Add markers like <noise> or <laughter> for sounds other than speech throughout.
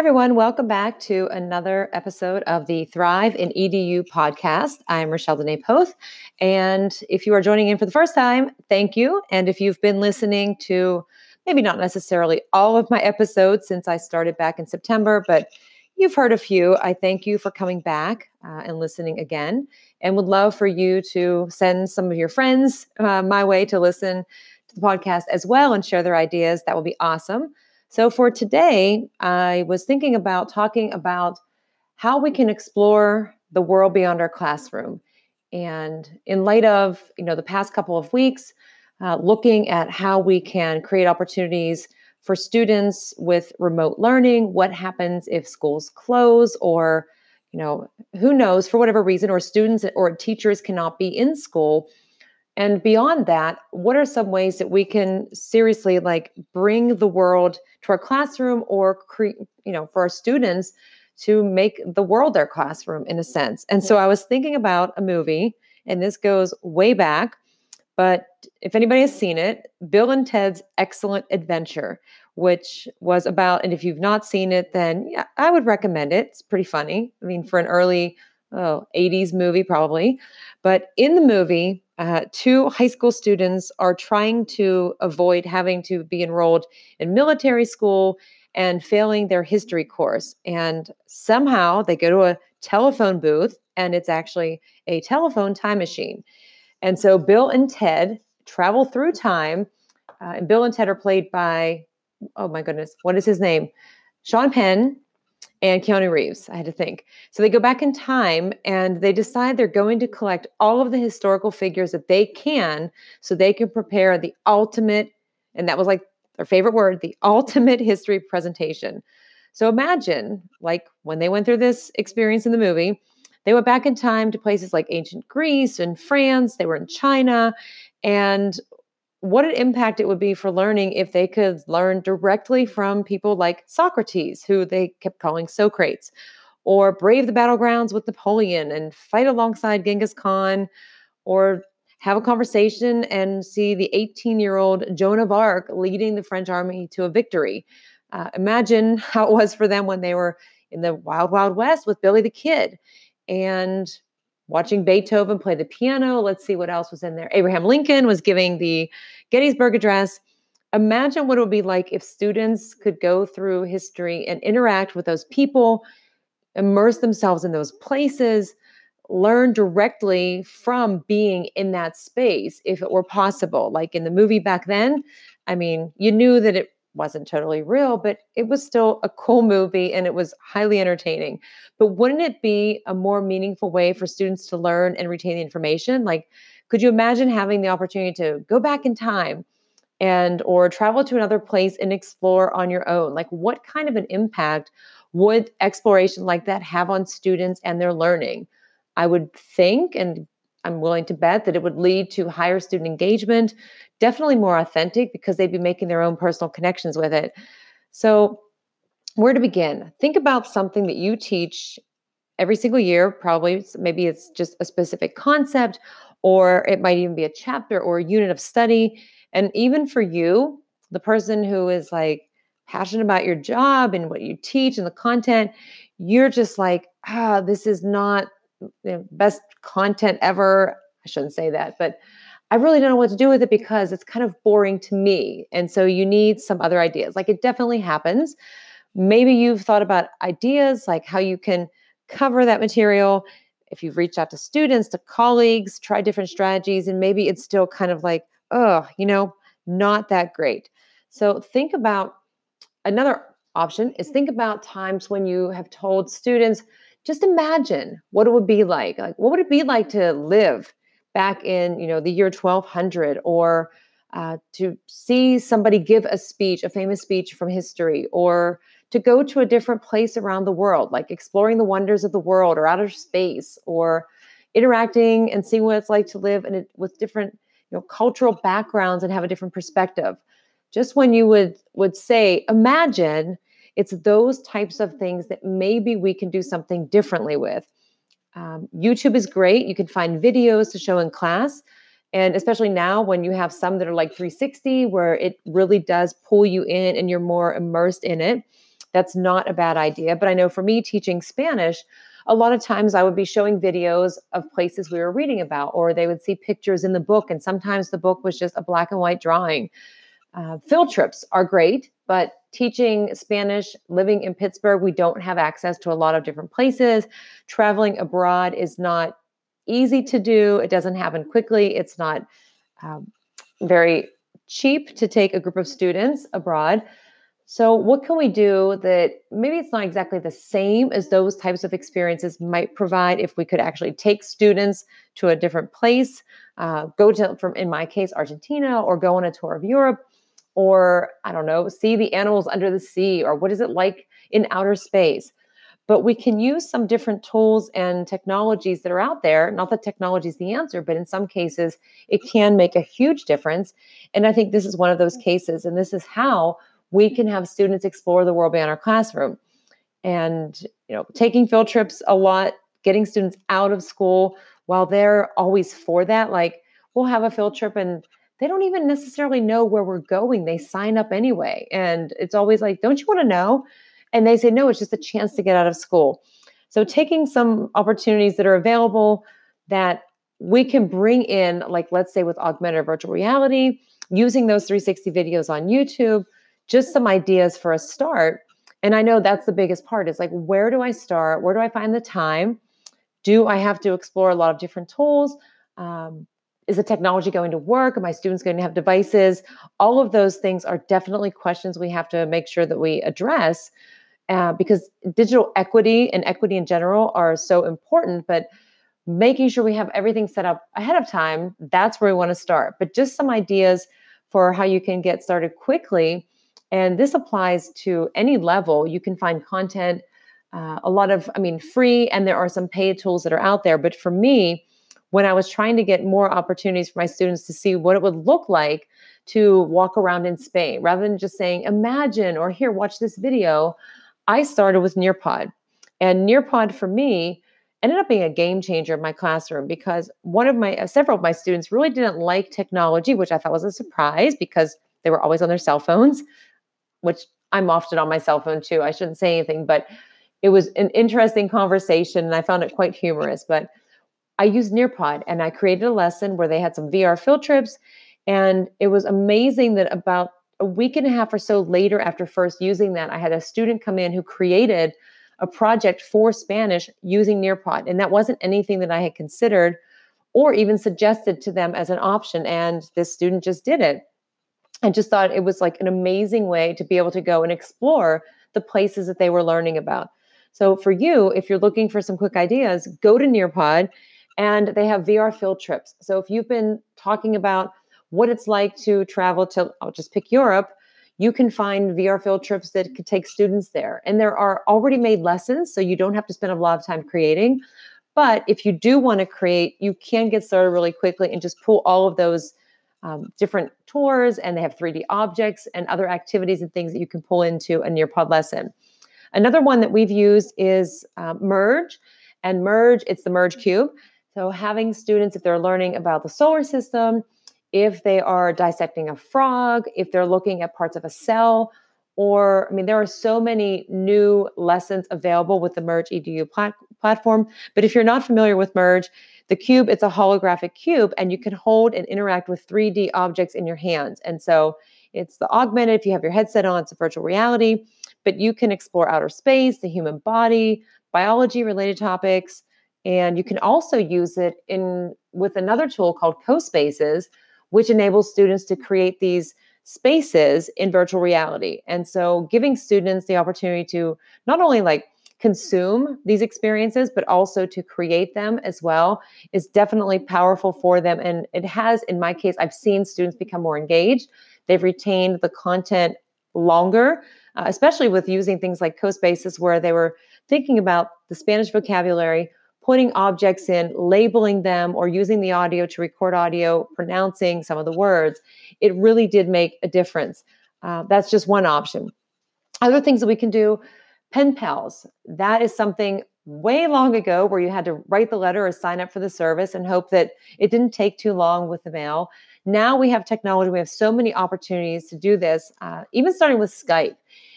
everyone. Welcome back to another episode of the Thrive in EDU podcast. I'm Rochelle Dene Poth. And if you are joining in for the first time, thank you. And if you've been listening to maybe not necessarily all of my episodes since I started back in September, but you've heard a few, I thank you for coming back uh, and listening again. And would love for you to send some of your friends uh, my way to listen to the podcast as well and share their ideas. That would be awesome. So, for today, I was thinking about talking about how we can explore the world beyond our classroom. And in light of you know the past couple of weeks, uh, looking at how we can create opportunities for students with remote learning, what happens if schools close, or you know who knows for whatever reason, or students or teachers cannot be in school and beyond that, what are some ways that we can seriously like bring the world to our classroom or create, you know, for our students to make the world their classroom in a sense. And so mm-hmm. I was thinking about a movie, and this goes way back, but if anybody has seen it, Bill and Ted's Excellent Adventure, which was about, and if you've not seen it, then yeah, I would recommend it. It's pretty funny. I mean, for an early oh, 80s movie, probably. But in the movie, uh, two high school students are trying to avoid having to be enrolled in military school and failing their history course. And somehow they go to a telephone booth, and it's actually a telephone time machine. And so Bill and Ted travel through time, uh, and Bill and Ted are played by, oh my goodness, what is his name? Sean Penn and Keanu Reeves. I had to think. So they go back in time and they decide they're going to collect all of the historical figures that they can so they can prepare the ultimate, and that was like their favorite word, the <laughs> ultimate history presentation. So imagine, like when they went through this experience in the movie, they went back in time to places like ancient Greece and France, they were in China, and what an impact it would be for learning if they could learn directly from people like Socrates, who they kept calling Socrates, or brave the battlegrounds with Napoleon and fight alongside Genghis Khan, or have a conversation and see the 18 year old Joan of Arc leading the French army to a victory. Uh, imagine <laughs> how it was for them when they were in the wild, wild west with Billy the Kid. And watching Beethoven play the piano. Let's see what else was in there. Abraham Lincoln was giving the Gettysburg Address. Imagine what it would be like if students could go through history and interact with those people, immerse themselves in those places, learn directly from being in that space if it were possible. Like in the movie back then, I mean, you knew that it wasn't totally real, but it was still a cool movie and it was highly entertaining. But wouldn't it be a more meaningful way for students to learn and retain the information? Like, could you imagine having the opportunity to go back in time and or travel to another place and explore on your own? Like, what kind of an impact would exploration like that have on students and their learning? I would think, and I'm willing to bet that it would lead to higher student engagement, definitely more authentic because they'd be making their own personal connections with it. So, where to begin? Think about something that you teach every single year. Probably, maybe it's just a specific concept, or it might even be a chapter or a unit of study. And even for you, the person who is like passionate about your job and what you teach and the content, you're just like, ah, this is not the best content ever. I shouldn't say that, but I really don't know what to do with it because it's kind of boring to me. And so you need some other ideas. Like it definitely happens. Maybe you've thought about ideas like how you can cover that material. If you've reached out to students, to colleagues, try different strategies, and maybe it's still kind of like, oh, you know, not that great. So think about another option is think about times when you have told students, just imagine what it would be like. Like, what would it be like to live back in, you know, the year 1200 or uh, to see somebody give a speech, a famous speech from history, or to go to a different place around the world, like exploring the wonders of the world or outer space, or interacting and seeing what it's like to live in a, with different, you know, cultural backgrounds and have a different perspective. Just when you would would say, imagine it's those types of things that maybe we can do something differently with. Um, YouTube is great. You can find videos to show in class. And especially now, when you have some that are like 360, where it really does pull you in and you're more immersed in it. that's not a bad idea. But I know for me teaching Spanish, a lot of times I would be showing videos of places we were reading about, or they would see pictures in the book. And sometimes the book was just a black and white drawing. Uh, field trips are great, but teaching Spanish, living in Pittsburgh, we don't have access to a lot of different places. Traveling abroad is not easy to do, it doesn't happen quickly, it's not um, very cheap to take a group of students abroad. So, what can we do that maybe it's not exactly the same as those types of experiences might provide if we could actually take students to a different place, uh, go to, from in my case, Argentina, or go on a tour of Europe, or I don't know, see the animals under the sea, or what is it like in outer space? But we can use some different tools and technologies that are out there. Not that technology is the answer, but in some cases, it can make a huge difference. And I think this is one of those cases. And this is how we can have students explore the world beyond our classroom. And, you know, taking field trips a lot, getting students out of school while they're always for that. Like, we'll have a field trip and they don't even necessarily know where we're going. They sign up anyway. And it's always like, don't you want to know? And they say, no, it's just a chance to get out of school. So taking some opportunities that are available that we can bring in, like let's say with augmented virtual reality, using those 360 videos on YouTube, just some ideas for a start. And I know that's the biggest part is like, where do I start? Where do I find the time? Do I have to explore a lot of different tools? Um, is the technology going to work? Are my students going to have devices? All of those things are definitely questions we have to make sure that we address uh, because digital equity and equity in general are so important. But making sure we have everything set up ahead of time, that's where we want to start. But just some ideas for how you can get started quickly. And this applies to any level. You can find content, uh, a lot of, I mean, free, and there are some paid tools that are out there. But for me, when I was trying to get more opportunities for my students to see what it would look like to walk around in Spain, rather than just saying, imagine or here, watch this video, I started with Nearpod. And Nearpod for me ended up being a game changer in my classroom because one of my, uh, several of my students really didn't like technology, which I thought was a surprise because they were always on their cell phones, which I'm often on my cell phone too. I shouldn't say anything, but it was an interesting conversation and I found it quite humorous. But I used Nearpod and I created a lesson where they had some VR field trips. And it was amazing that about a week and a half or so later, after first using that, I had a student come in who created a project for Spanish using Nearpod. And that wasn't anything that I had considered or even suggested to them as an option. And this student just did it. I just thought it was like an amazing way to be able to go and explore the places that they were learning about. So for you, if you're looking for some quick ideas, go to Nearpod and they have VR field trips. So if you've been talking about what it's like to travel to, I'll just pick Europe, you can find VR field trips that could take students there. And there are already made lessons, so you don't have to spend a lot of time creating. But if you do want to create, you can get started really quickly and just pull all of those um, different tours, and they have 3D objects and other activities and things that you can pull into a Nearpod lesson. Another one that we've used is uh, Merge. And Merge, it's the Merge Cube. So, having students, if they're learning about the solar system, if they are dissecting a frog, if they're looking at parts of a cell, or I mean, there are so many new lessons available with the Merge EDU plat- platform. But if you're not familiar with Merge, the cube, it's a holographic cube, and you can hold and interact with 3D objects in your hands. And so it's the augmented, if you have your headset on, it's a virtual reality, but you can explore outer space, the human body, biology related topics, and you can also use it in with another tool called CoSpaces, which enables students to create these spaces in virtual reality. And so giving students the opportunity to not only like consume these experiences, but also to create them as well is definitely powerful for them. And it has, in my case, I've seen students become more engaged. They've retained the content longer, uh, especially with using things like CoSpaces, where they were thinking about the Spanish vocabulary putting objects in, labeling them, or using the audio to record audio, pronouncing some of the words, it really did make a difference. Uh, that's just one option. Other things that we can do, pen pals. That is something way long ago where you had to write the letter or sign up for the service and hope that it didn't take too long with the mail. Now we have technology, we have so many opportunities to do this, uh, even starting with Skype.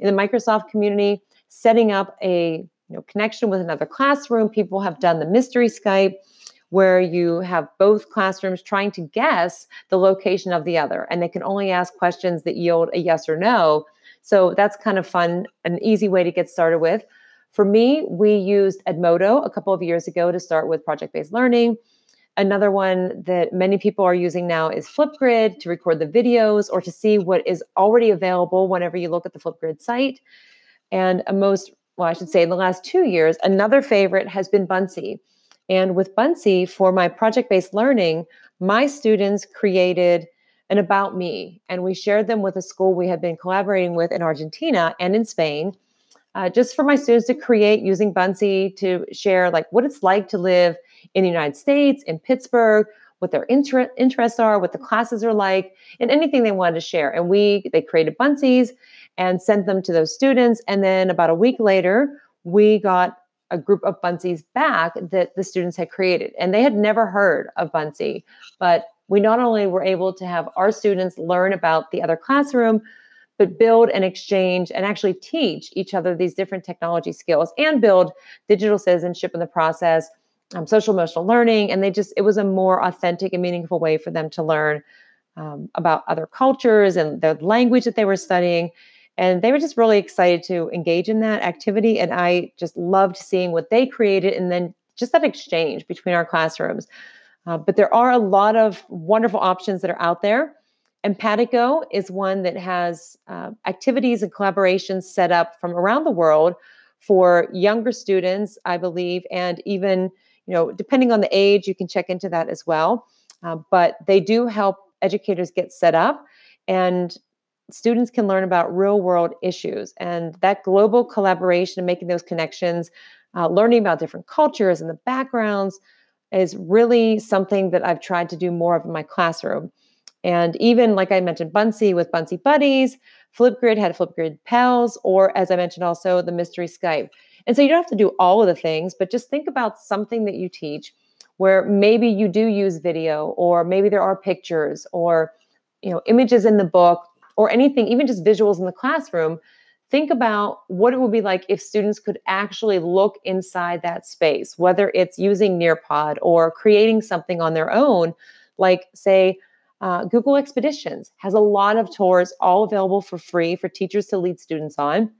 in the Microsoft community, setting up a you know, connection with another classroom. People have done the mystery Skype where you have both classrooms trying to guess the location of the other, and they can only ask questions that yield a yes or no. So that's kind of fun, an easy way to get started with. For me, we used Edmodo a couple of years ago to start with project based learning. Another one that many people are using now is Flipgrid to record the videos or to see what is already available whenever you look at the Flipgrid site. And a most, well, I should say, in the last two years, another favorite has been Buncee. And with Buncee, for my project based learning, my students created an About Me, and we shared them with a school we had been collaborating with in Argentina and in Spain. Uh, just for my students to create using Buncee to share like what it's like to live in the United States, in Pittsburgh, what their inter- interests are, what the classes are like, and anything they wanted to share. And we they created Buncees and sent them to those students. And then about a week later, we got a group of Buncees back that the students had created. And they had never heard of Buncee, but we not only were able to have our students learn about the other classroom, but build and exchange and actually teach each other these different technology skills and build digital citizenship in the process, um, social emotional learning. And they just, it was a more authentic and meaningful way for them to learn um, about other cultures and the language that they were studying. And they were just really excited to engage in that activity. And I just loved seeing what they created and then just that exchange between our classrooms. Uh, but there are a lot of wonderful options that are out there. Empatico is one that has uh, activities and collaborations set up from around the world for younger students, I believe, and even you know depending on the age, you can check into that as well. Uh, but they do help educators get set up, and students can learn about real world issues and that global collaboration and making those connections, uh, learning about different cultures and the backgrounds is really something that I've tried to do more of in my classroom. And even like I mentioned, Buncee with Buncee Buddies, Flipgrid had Flipgrid Pals, or as I mentioned also, the Mystery Skype. And so you don't have to do all of the things, but just think about something that you teach where maybe you do use video, or maybe there are pictures, or you know, images in the book, or anything, even just visuals in the classroom think about what it would be like if students could actually look inside that space, whether it's using Nearpod or creating something on their own, like, say, uh, Google Expeditions has a lot of tours all available for free for teachers to lead students on.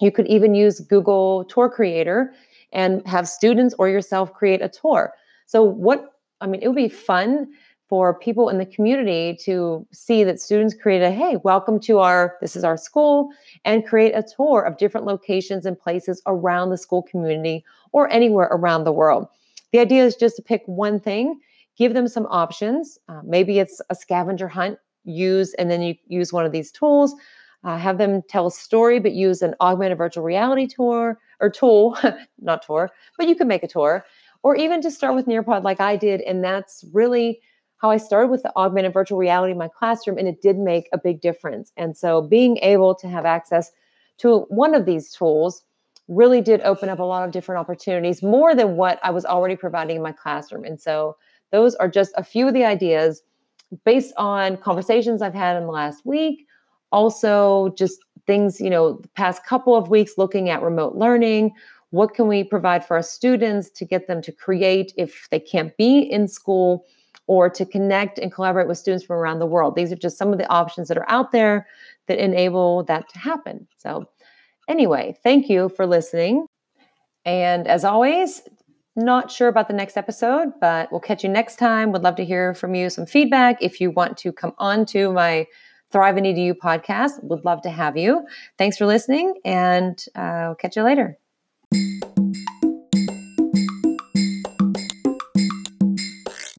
You could even use Google Tour Creator and have students or yourself create a tour. So, what I mean, it would be fun for people in the community to see that students create a hey welcome to our this is our school and create a tour of different locations and places around the school community or anywhere around the world. The idea is just to pick one thing give them some options. Uh, maybe it's a scavenger hunt use and then you use one of these tools. Uh, have them tell a story but use an augmented virtual reality tour or tool <laughs> not tour but you can make a tour. Or even just start with nearpod like i did and that's really how I started with the augmented virtual reality in my classroom, and it did make a big difference. And so being able to have access to one of these tools really did open up a lot of different opportunities, more than what I was already providing in my classroom. And so those are just a few of the ideas based on conversations I've had in the last week. Also, just things, you know, the past couple of weeks looking at remote learning. What can we provide for our students to get them to create if they can't be in school? Or to connect and collaborate with students from around the world. These are just some of the options that are out there that enable that to happen. So, anyway, thank you for listening. And as always, not sure about the next episode, but we'll catch you next time. Would love to hear from you some feedback. If you want to come on to my Thrive in EDU podcast, would love to have you. Thanks for listening, and uh, I'll catch you later.